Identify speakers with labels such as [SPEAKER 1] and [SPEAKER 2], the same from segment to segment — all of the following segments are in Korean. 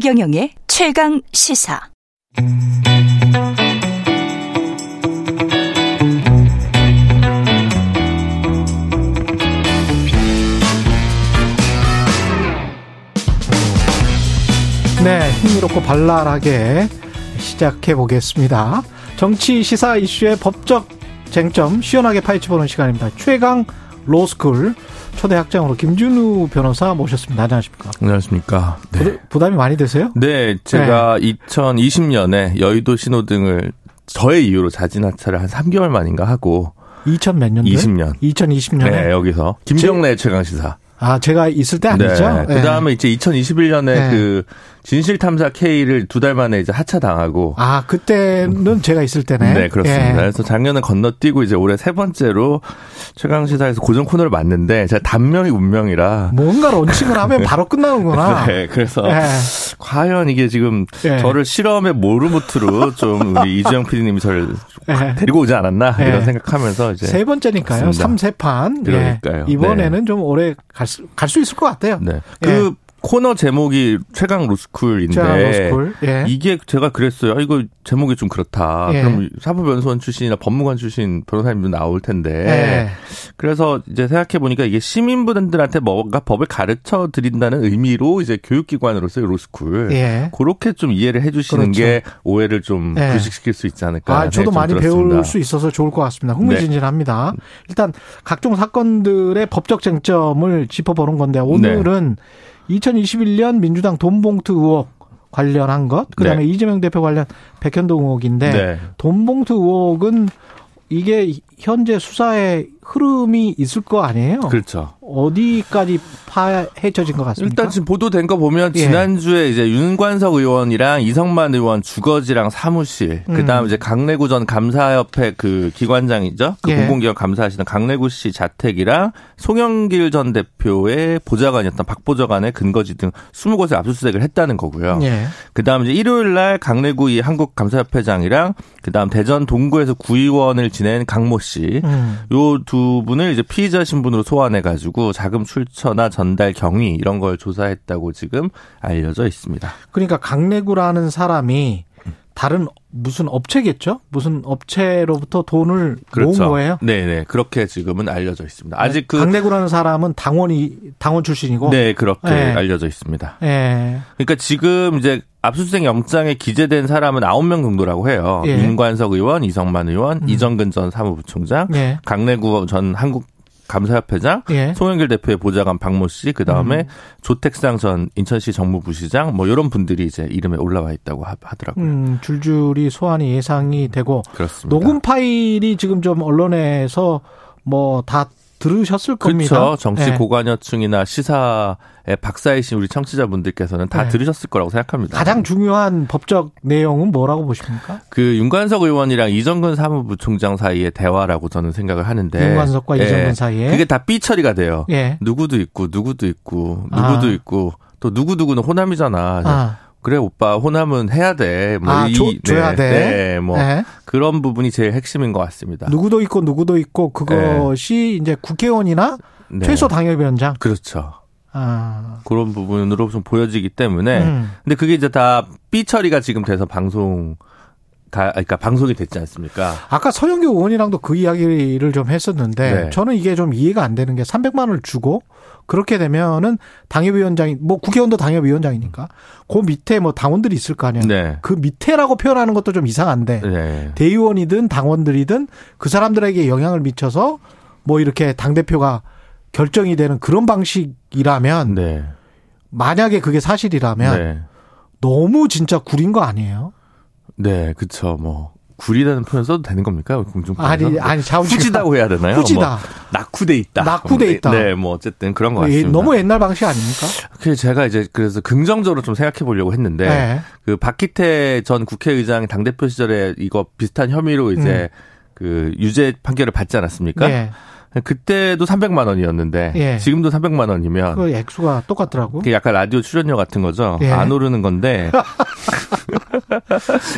[SPEAKER 1] 최경영의 최강 시사.
[SPEAKER 2] 네, 흥미롭고 발랄하게 시작해 보겠습니다. 정치 시사 이슈의 법적 쟁점 시원하게 파헤쳐보는 시간입니다. 최강 로스쿨 초대 학장으로 김준우 변호사 모셨습니다. 안녕하십니까?
[SPEAKER 3] 안녕하십니까?
[SPEAKER 2] 네. 부담이 많이 되세요?
[SPEAKER 3] 네, 제가 네. 2020년에 여의도 신호등을 저의 이유로 자진 하차를 한 3개월 만인가 하고
[SPEAKER 2] 2000몇 년도?
[SPEAKER 3] 20년.
[SPEAKER 2] 2020년에
[SPEAKER 3] 네, 여기서 김정래 제... 최강 시사.
[SPEAKER 2] 아, 제가 있을 때 아니죠?
[SPEAKER 3] 네. 그 다음에 이제 2021년에 네. 그 진실탐사 K를 두 달 만에 이제 하차당하고.
[SPEAKER 2] 아, 그때는 제가 있을 때네.
[SPEAKER 3] 네, 그렇습니다. 예. 그래서 작년에 건너뛰고 이제 올해 세 번째로 최강시사에서 고정 코너를 맡는데 제가 단명이 운명이라.
[SPEAKER 2] 뭔가 론칭을 하면 바로 끝나는구나.
[SPEAKER 3] 네, 그래서 예. 과연 이게 지금 예. 저를 실험의 모르무트로 좀 우리 이주영 PD님이 저를 예. 데리고 오지 않았나 예. 이런 생각하면서 이제.
[SPEAKER 2] 세 번째니까요. 3세판.
[SPEAKER 3] 그러니까요.
[SPEAKER 2] 이번에는 네. 좀 오래 갈 수, 갈 수 있을 것 같아요.
[SPEAKER 3] 네. 그 코너 제목이 최강 로스쿨인데 최강 로스쿨. 예. 이게 제가 그랬어요. 아, 이거 제목이 좀 그렇다. 예. 그럼 사법연수원 출신이나 법무관 출신 변호사님도 나올 텐데. 예. 그래서 이제 생각해 보니까 이게 시민분들한테 뭔가 법을 가르쳐 드린다는 의미로 이제 교육기관으로서의 로스쿨. 예. 그렇게 좀 이해를 해주시는 그렇죠. 게 오해를 좀 예. 불식시킬 수 있지 않을까.
[SPEAKER 2] 아, 저도 많이 들었습니다. 배울 수 있어서 좋을 것 같습니다. 흥미진진합니다. 네. 일단 각종 사건들의 법적 쟁점을 짚어보는 건데 오늘은 네. 2021년 민주당 돈봉투 의혹 관련한 것, 그다음에 네. 이재명 대표 관련 백현동 의혹인데 네. 돈봉투 의혹은 이게 현재 수사의 흐름이 있을 거 아니에요?
[SPEAKER 3] 그렇죠.
[SPEAKER 2] 어디까지 파헤쳐진 것 같습니까?
[SPEAKER 3] 일단 지금 보도된 거 보면 예. 지난주에 이제 윤관석 의원이랑 이성만 의원 주거지랑 사무실, 음. 그다음 이제 강래구 전 감사협회 그 기관장이죠. 그 예. 공공기관 감사하시는 강래구 씨 자택이랑 송영길 전 대표의 보좌관이었던 박 보좌관의 근거지 등 20곳에 압수수색을 했다는 거고요. 예. 그다음 이제 일요일 날 강래구 이 한국 감사협회장이랑 그다음 대전 동구에서 구의원을 지낸 강모 씨, 음. 요두 분을 이제 피의자 신분으로 소환해 가지고 자금 출처나 전달 경위 이런 걸 조사했다고 지금 알려져 있습니다.
[SPEAKER 2] 그러니까 강래구라는 사람이 다른 무슨 업체겠죠? 무슨 업체로부터 돈을 그렇죠. 모은 거예요?
[SPEAKER 3] 네네 그렇게 지금은 알려져 있습니다. 아직 그
[SPEAKER 2] 강내구라는 사람은 당원이 당원 출신이고
[SPEAKER 3] 네 그렇게 네. 알려져 있습니다. 네. 그러니까 지금 이제 압수수색 영장에 기재된 사람은 9명 정도라고 해요. 예. 임관석 의원, 이성만 의원, 음. 이정근 전 사무부총장, 예. 강내구 전 한국 감사협회장, 예. 송영길 대표의 보좌관 박모 씨, 그 다음에 음. 조택상 전 인천시 정무부시장, 뭐 이런 분들이 이제 이름에 올라와 있다고 하더라고요. 음,
[SPEAKER 2] 줄줄이 소환이 예상이 되고
[SPEAKER 3] 그렇습니다.
[SPEAKER 2] 녹음 파일이 지금 좀 언론에서 뭐 다 들으셨을 겁니다.
[SPEAKER 3] 그렇죠. 정치 네. 고관여층이나 시사의 박사이신 우리 청취자분들께서는 다 네. 들으셨을 거라고 생각합니다.
[SPEAKER 2] 가장 중요한 법적 내용은 뭐라고 보십니까?
[SPEAKER 3] 그 윤관석 의원이랑 이정근 사무부 총장 사이의 대화라고 저는 생각을 하는데
[SPEAKER 2] 윤관석과 예. 이정근 사이에
[SPEAKER 3] 그게 다 삐 처리가 돼요. 예. 누구도 있고 누구도 있고 누구도 아. 있고 또 누구 누구는 호남이잖아. 아. 그래 오빠 호남은 해야 돼.
[SPEAKER 2] 뭐 아, 이, 줘, 줘야
[SPEAKER 3] 네,
[SPEAKER 2] 돼.
[SPEAKER 3] 네, 뭐 네. 그런 부분이 제일 핵심인 것 같습니다.
[SPEAKER 2] 누구도 있고 누구도 있고 그것이 네. 이제 국회의원이나 네. 최소 당협위원장.
[SPEAKER 3] 그렇죠. 아. 그런 부분으로 좀 보여지기 때문에 음. 근데 그게 이제 다 삐 처리가 지금 돼서 방송 다 그러니까 방송이 됐지 않습니까?
[SPEAKER 2] 아까 서영교 의원이랑도 그 이야기를 좀 했었는데 네. 저는 이게 좀 이해가 안 되는 게 300만 원을 주고 그렇게 되면은 당협위원장이 뭐 국회의원도 당협위원장이니까 그 밑에 뭐 당원들이 있을 거 아니야. 네. 그 밑에라고 표현하는 것도 좀 이상한데 네. 대의원이든 당원들이든 그 사람들에게 영향을 미쳐서 뭐 이렇게 당 대표가 결정이 되는 그런 방식이라면 네. 만약에 그게 사실이라면 네. 너무 진짜 구린 거 아니에요?
[SPEAKER 3] 네, 그쵸. 뭐 구리라는 표현 써도 되는 겁니까? 공중파
[SPEAKER 2] 아니 아니
[SPEAKER 3] 자우지 후지다고 해야 되나요?
[SPEAKER 2] 후지다. 뭐
[SPEAKER 3] 낙후돼 있다.
[SPEAKER 2] 낙후돼 있다.
[SPEAKER 3] 네, 뭐 어쨌든 그런 것 같습니다.
[SPEAKER 2] 너무 옛날 방식 아닙니까?
[SPEAKER 3] 그 제가 이제 그래서 긍정적으로 좀 생각해 보려고 했는데 네. 그 박기태 전 국회의장 당 대표 시절에 이거 비슷한 혐의로 이제 음. 그 유죄 판결을 받지 않았습니까? 네. 그때도 300만 원이었는데 예. 지금도 300만 원이면
[SPEAKER 2] 그 액수가 똑같더라고.
[SPEAKER 3] 약간 라디오 출연료 같은 거죠. 예. 안 오르는 건데.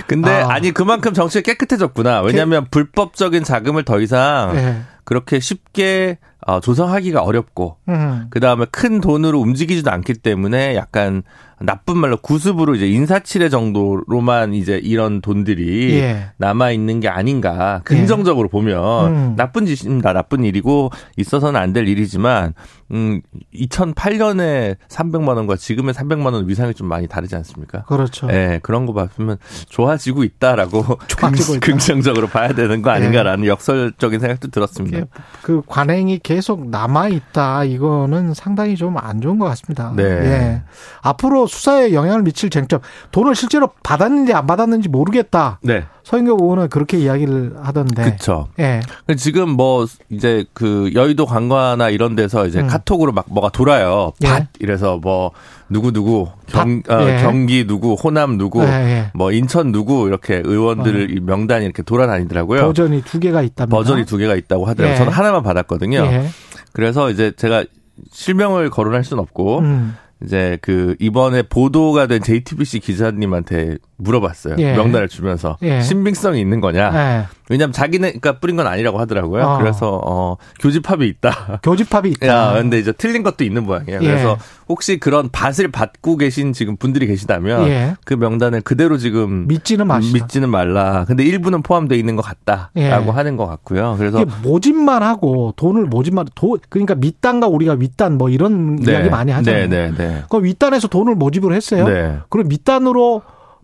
[SPEAKER 3] 근데 아. 니 그만큼 정치가 깨끗해졌구나. 왜냐하면 게... 불법적인 자금을 더 이상 예. 그렇게 쉽게 어, 조성하기가 어렵고 음. 그 다음에 큰 돈으로 움직이지도 않기 때문에 약간 나쁜 말로 구습으로 이제 인사치레 정도로만 이제 이런 돈들이 예. 남아 있는 게 아닌가 긍정적으로 예. 보면 음. 나쁜 짓입니다. 나쁜 일이고 있어서는 안 될 일이지만 음 2008년에 300만 원과 지금의 300만 원 위상이 좀 많이 다르지 않습니까?
[SPEAKER 2] 그렇죠.
[SPEAKER 3] 예, 그런 거 봤으면 좋아지고 있다라고 좋아지고 있다. 긍정적으로 봐야 되는 거 아닌가라는 예. 역설적인 생각도 들었습니다.
[SPEAKER 2] 그 관행이 계속 남아 있다 이거는 상당히 좀 안 좋은 것 같습니다.
[SPEAKER 3] 네.
[SPEAKER 2] 예. 앞으로 수사에 영향을 미칠 쟁점 돈을 실제로 받았는지 안 받았는지 모르겠다.
[SPEAKER 3] 네.
[SPEAKER 2] 서인경 의원은 그렇게 이야기를 하던데.
[SPEAKER 3] 그렇죠.
[SPEAKER 2] 예.
[SPEAKER 3] 지금 뭐 이제 그 여의도 관광이나 이런 데서 이제 음. 카톡으로 막 뭐가 돌아요. 밭 예. 이래서 뭐 누구 누구 경 어, 예. 경기 누구 호남 누구 예, 예. 뭐 인천 누구 이렇게 의원들 어. 명단이 이렇게 돌아다니더라고요.
[SPEAKER 2] 버전이 두 개가 있다.
[SPEAKER 3] 버전이 두 개가 있다고 하더라고요. 예. 저는 하나만 받았거든요. 예. 그래서 이제 제가 실명을 거론할 수는 없고 음. 이제 그 이번에 보도가 된 JTBC 기자님한테 물어봤어요. 예. 명단을 주면서 예. 신빙성이 있는 거냐. 예. 왜냐하면 자기네가 뿌린 건 아니라고 하더라고요. 어. 그래서 어 교집합이 있다.
[SPEAKER 2] 교집합이 있다.
[SPEAKER 3] 야, 근데 이제 틀린 것도 있는 모양이에요. 예. 그래서 혹시 그런 밭을 받고 계신 지금 분들이 계시다면 예. 그 명단을 그대로 지금
[SPEAKER 2] 믿지는 마시다.
[SPEAKER 3] 믿지는 말라. 근데 일부는 포함되어 있는 것 같다라고 예. 하는 것 같고요. 그래서
[SPEAKER 2] 모집만 하고 돈을 모집만 도 그러니까 밑단과 우리가 윗단 뭐 이런 네. 이야기 많이 하잖아요. 네, 네, 네. 그 윗단에서 돈을 모집을 했어요. 네. 그럼 밑단으로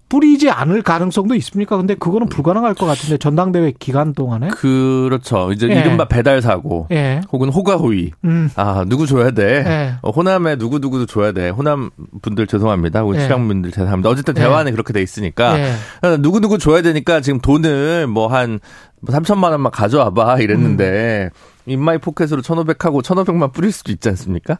[SPEAKER 2] 뿌리지 않을 가능성도 있습니까? 근데 그거는 불가능할 것 같은데 전당대회 기간 동안에
[SPEAKER 3] 그렇죠. 이제 예. 이른바 배달 사고 예. 혹은 호가호위. 음. 아 누구 줘야 돼? 예. 어, 호남에 누구 누구도 줘야 돼. 호남 분들 죄송합니다. 혹은 예. 칠양 분들 죄송합니다. 어쨌든 예. 대화는 그렇게 돼 있으니까 예. 누구 누구 줘야 되니까 지금 돈을 뭐 한 3천만 원만 가져와봐 이랬는데 음. in my pocket으로 1,500하고 1,500만 뿌릴 수도 있지 않습니까?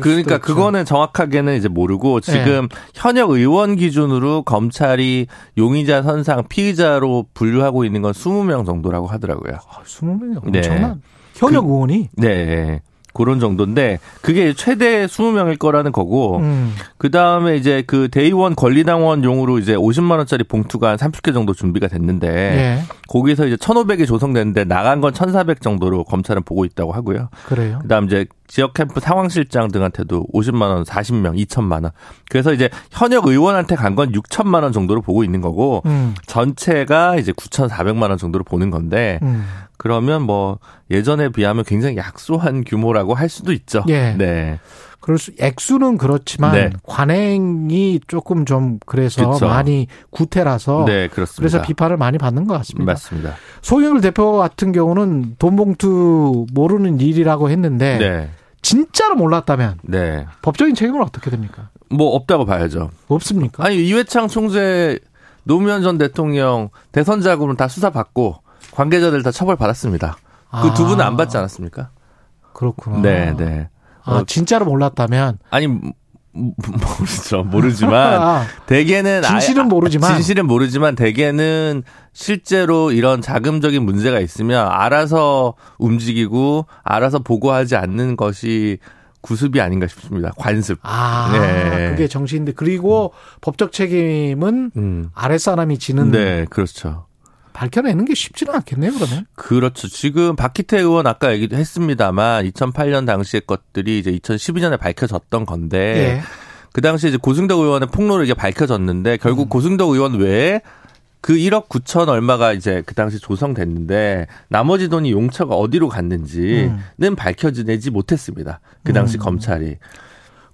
[SPEAKER 3] 그러니까 그거는 정확하게는 이제 모르고 지금 네. 현역 의원 기준으로 검찰이 용의자 선상 피의자로 분류하고 있는 건 20명 정도라고 하더라고요.
[SPEAKER 2] 아, 20명이 엄청난 네. 현역 그, 의원이?
[SPEAKER 3] 네. 그런 정도인데 그게 최대 20명일 거라는 거고 음. 그다음에 이제 그 대의원 권리당원용으로 이제 50만 원짜리 봉투가 한 30개 정도 준비가 됐는데 네. 거기서 이제 1,500이 조성됐는데 나간 건 1,400 정도로 검찰은 보고 있다고 하고요.
[SPEAKER 2] 그래요.
[SPEAKER 3] 그다음 이제 지역 캠프 상황실장 등한테도 50만 원, 40명, 2천만 원. 그래서 이제 현역 의원한테 간 건 6천만 원 정도로 보고 있는 거고 음. 전체가 이제 9,400만 원 정도로 보는 건데 음. 그러면 뭐 예전에 비하면 굉장히 약소한 규모라고 할 수도 있죠.
[SPEAKER 2] 예. 네. 그럴 수 액수는 그렇지만 네. 관행이 조금 좀 그래서 그쵸. 많이 구태라서
[SPEAKER 3] 네, 그렇습니다.
[SPEAKER 2] 그래서 비판을 많이 받는 것 같습니다.
[SPEAKER 3] 맞습니다.
[SPEAKER 2] 송영길 대표 같은 경우는 돈 봉투 모르는 일이라고 했는데 네. 진짜로 몰랐다면 네. 법적인 책임은 어떻게 됩니까?
[SPEAKER 3] 뭐 없다고 봐야죠.
[SPEAKER 2] 없습니까?
[SPEAKER 3] 아니 이회창 총재 노무현 전 대통령 대선 자금은 다 수사받고 관계자들 다 처벌 받았습니다. 그 두 분은 안 받지 않았습니까?
[SPEAKER 2] 그렇구나.
[SPEAKER 3] 네, 네.
[SPEAKER 2] 아, 어, 진짜로 몰랐다면
[SPEAKER 3] 아니 모르죠. 모르지만 아, 대개는
[SPEAKER 2] 진실은 아, 모르지만
[SPEAKER 3] 진실은 모르지만 대개는 실제로 이런 자금적인 문제가 있으면 알아서 움직이고 알아서 보고하지 않는 것이 구습이 아닌가 싶습니다. 관습.
[SPEAKER 2] 아, 네. 그게 정신인데 그리고 법적 책임은 음. 아랫 사람이 지는
[SPEAKER 3] 네, 그렇죠.
[SPEAKER 2] 밝혀내는 게 쉽지는 않겠네요, 그러면.
[SPEAKER 3] 그렇죠. 지금 박희태 의원 아까 얘기도 했습니다만 2008년 당시의 것들이 이제 2012년에 밝혀졌던 건데 예. 그 당시에 이제 고승덕 의원의 폭로를 이게 밝혀졌는데 결국 음. 고승덕 의원 외에 그 1억 9천 얼마가 이제 그 당시 조성됐는데 나머지 돈이 용처가 어디로 갔는지는 음. 밝혀지지 못했습니다. 그 당시 음. 검찰이.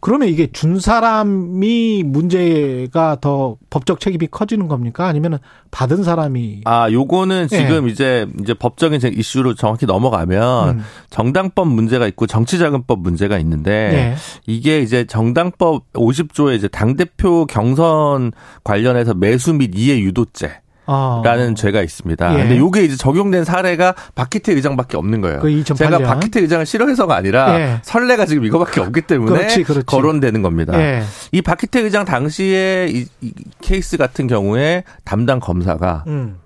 [SPEAKER 2] 그러면 이게 준 사람이 문제가 더 법적 책임이 커지는 겁니까? 아니면 받은 사람이
[SPEAKER 3] 아, 요거는 예. 지금 네. 이제 이제 법적인 이슈로 정확히 넘어가면 음. 정당법 문제가 있고 정치자금법 문제가 있는데 네. 이게 이제 정당법 50조에 이제 당 대표 경선 관련해서 매수 및 이해 유도죄 라는 아. 죄가 있습니다. 예. 근데 요게 이제 적용된 사례가 박희태 의장밖에 없는 거예요. 그 제가 박희태 의장을 싫어해서가 아니라 예. 설례가 지금 이거밖에 없기 때문에 그렇지, 그렇지. 거론되는 겁니다. 예. 이 박희태 의장 당시에 이, 이, 케이스 같은 경우에 담당 검사가 음.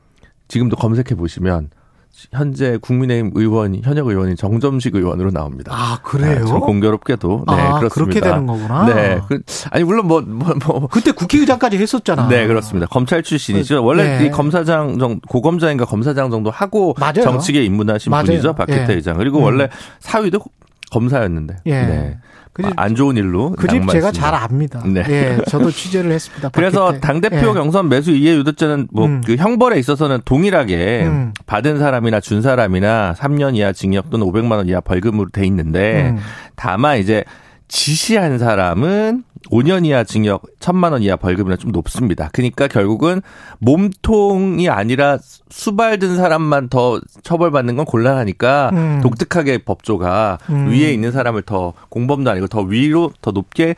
[SPEAKER 3] 지금도 검색해 보시면 현재 국민의힘 의원 현역 의원이 정점식 의원으로 나옵니다.
[SPEAKER 2] 아 그래요?
[SPEAKER 3] 아, 공교롭게도 네
[SPEAKER 2] 아,
[SPEAKER 3] 그렇습니다.
[SPEAKER 2] 그렇게 되는 거구나.
[SPEAKER 3] 네, 그, 아니 물론 뭐뭐 뭐, 뭐,
[SPEAKER 2] 그때 국회의장까지 했었잖아.
[SPEAKER 3] 네 그렇습니다. 검찰 출신이죠. 원래 네. 이 검사장 정 고검장인가 검사장 정도 하고 맞아요. 정치계 입문하신 맞아요. 분이죠 박혜태 예. 의장. 그리고 음. 원래 사위도 검사였는데. 예. 네. 그 집, 안 좋은 일로
[SPEAKER 2] 그 집 제가 잘 압니다. 네. 예, 저도 취재를 했습니다.
[SPEAKER 3] 그래서 당 대표 예. 경선 매수 이해 유도죄는 뭐그 음. 형벌에 있어서는 동일하게 음. 받은 사람이나 준 사람이나 3년 이하 징역 또는 500만 원 이하 벌금으로 돼 있는데 음. 다만 이제 지시한 사람은 5년 이하 징역 1000만 원 이하 벌금이나 좀 높습니다. 그러니까 결국은 몸통이 아니라 수발든 사람만 더 처벌받는 건 곤란하니까 음. 독특하게 법조가 음. 위에 있는 사람을 더 공범도 아니고 더 위로 더 높게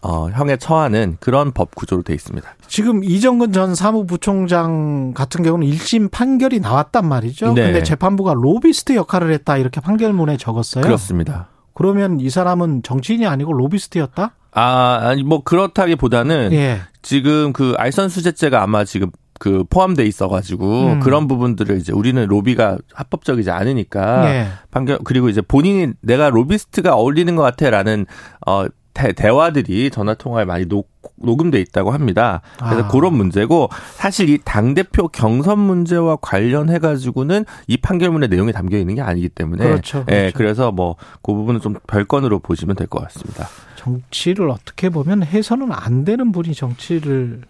[SPEAKER 3] 어, 형에 처하는 그런 법 구조로 돼 있습니다.
[SPEAKER 2] 지금 이정근 전 사무부총장 같은 경우는 1심 판결이 나왔단 말이죠. 네. 근데 재판부가 로비스트 역할을 했다 이렇게 판결문에 적었어요.
[SPEAKER 3] 그렇습니다.
[SPEAKER 2] 그러면 이 사람은 정치인이 아니고 로비스트였다?
[SPEAKER 3] 아, 아니 뭐 그렇다기보다는 예. 지금 그 알선 수재죄가 아마 지금 그 포함돼 있어가지고 음. 그런 부분들을 이제 우리는 로비가 합법적이지 않으니까 예. 판결 그리고 이제 본인이 내가 로비스트가 어울리는 것 같아라는 어 대, 대화들이 전화 통화에 많이 녹, 녹음돼 있다고 합니다. 그래서 아. 그런 문제고 사실 이 당 대표 경선 문제와 관련해 가지고는 이 판결문의 내용이 담겨 있는 게 아니기 때문에 그렇죠, 예, 그렇죠. 예, 그래서 뭐 그 부분은 좀 별건으로 보시면 될 것 같습니다.
[SPEAKER 2] 정치를 어떻게 보면 해서는 안 되는 분이 정치를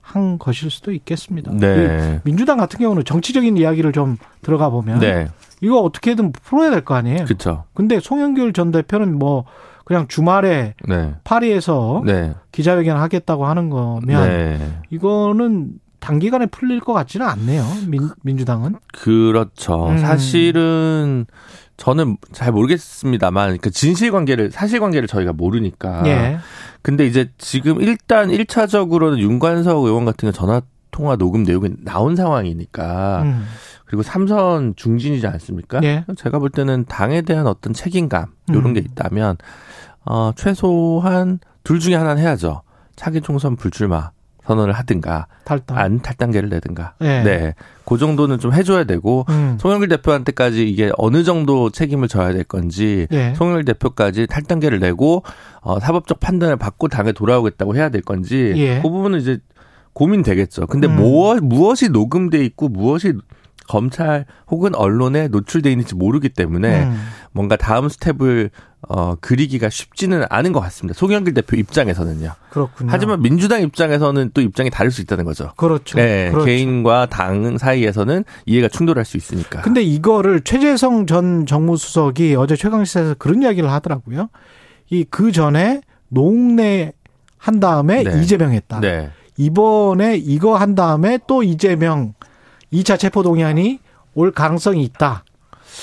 [SPEAKER 2] 한 것일 수도 있겠습니다. 네. 민주당 같은 경우는 정치적인 이야기를 좀 들어가 보면 네. 이거 어떻게든 풀어야 될 거 아니에요.
[SPEAKER 3] 그렇죠.
[SPEAKER 2] 근데 송영길 전 대표는 뭐 그냥 주말에 네. 파리에서 네. 기자회견 하겠다고 하는 거면 네. 이거는 단기간에 풀릴 것 같지는 않네요. 민, 민주당은.
[SPEAKER 3] 그렇죠. 음. 사실은 저는 잘 모르겠습니다만 그 진실 관계를 사실 관계를 저희가 모르니까. 예. 근데 이제 지금 일단 1차적으로는 윤관석 의원 같은 경우 전화 통화 녹음 내용이 나온 상황이니까. 음. 그리고 삼선 중진이지 않습니까? 예. 제가 볼 때는 당에 대한 어떤 책임감 이런 음. 게 있다면 어 최소한 둘 중에 하나는 해야죠. 차기 총선 불출마 선언을 하든가 탈당. 안 탈당계를 내든가. 네. 네. 그 정도는 좀 해줘야 되고 음. 송영길 대표한테까지 이게 어느 정도 책임을 져야 될 건지 네. 송영길 대표까지 탈당계를 내고 어, 사법적 판단을 받고 당에 돌아오겠다고 해야 될 건지 예. 그 부분은 이제 고민되겠죠. 근데 음. 무엇 무엇이 녹음돼 있고 무엇이 검찰 혹은 언론에 노출돼 있는지 모르기 때문에 음. 뭔가 다음 스텝을 어, 그리기가 쉽지는 않은 것 같습니다. 송영길 대표 입장에서는요.
[SPEAKER 2] 그렇군요.
[SPEAKER 3] 하지만 민주당 입장에서는 또 입장이 다를 수 있다는 거죠.
[SPEAKER 2] 그렇죠.
[SPEAKER 3] 네,
[SPEAKER 2] 그렇죠.
[SPEAKER 3] 개인과 당 사이에서는 이해가 충돌할 수 있으니까.
[SPEAKER 2] 근데 이거를 최재성 전 정무수석이 어제 최강시사에서 그런 이야기를 하더라고요. 이 그 전에 노웅래 한 다음에 네. 이재명 했다. 네. 이번에 이거 한 다음에 또 이재명 2차 체포동의안이 올 가능성이 있다.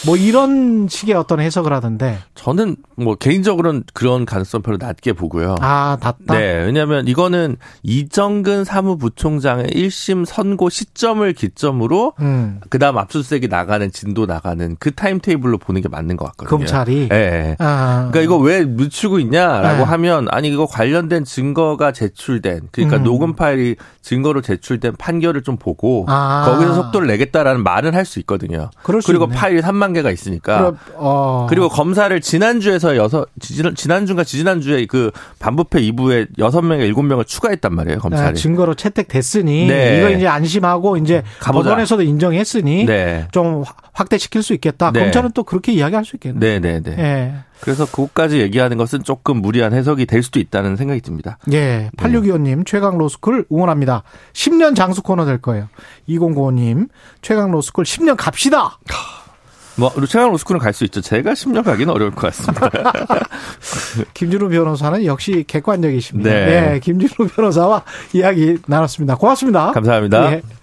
[SPEAKER 2] 뭐 이런 식의 어떤 해석을 하던데.
[SPEAKER 3] 저는 뭐 개인적으로는 그런 가능성 별로 낮게 보고요.
[SPEAKER 2] 아, 낮다?
[SPEAKER 3] 네. 왜냐하면 이거는 이정근 사무부총장의 1심 선고 시점을 기점으로 음. 그다음 압수수색이 나가는 진도 나가는 그 타임테이블로 보는 게 맞는 것 같거든요.
[SPEAKER 2] 검찰이.
[SPEAKER 3] 네. 아. 그러니까 이거 왜 늦추고 있냐라고 네. 하면 아니 이거 관련된 증거가 제출된 그러니까 음. 녹음 파일이 증거로 제출된 판결을 좀 보고 아. 거기서 속도를 내겠다라는 말은 할 수 있거든요. 그리고 파일이 3만 개가 있으니까. 그럼, 어. 그리고 검사를 지난주에서 여섯 지난주인가 지지난주에 그 반부패 2부에 여섯 명에 일곱 명을 추가했단 말이에요, 검찰이.
[SPEAKER 2] 네, 증거로 채택됐으니 네. 이거 이제 안심하고 이제 가보자. 법원에서도 인정했으니 네. 좀 확대시킬 수 있겠다. 네. 검찰은 또 그렇게 이야기할 수 있겠네요.
[SPEAKER 3] 네, 네, 네. 네. 그래서 그것까지 얘기하는 것은 조금 무리한 해석이 될 수도 있다는 생각이 듭니다.
[SPEAKER 2] 예. 8625님, 최강 로스쿨 응원합니다. 10년 장수 코너 될 거예요. 2095님, 최강 로스쿨 10년 갑시다!
[SPEAKER 3] 뭐 최강 로스쿨은 갈 수 있죠. 제가 10년 가기는 어려울 것 같습니다.
[SPEAKER 2] 김준우 변호사는 역시 객관적이십니다. 네. 네 김준우 변호사와 이야기 나눴습니다. 고맙습니다.
[SPEAKER 3] 감사합니다. 예.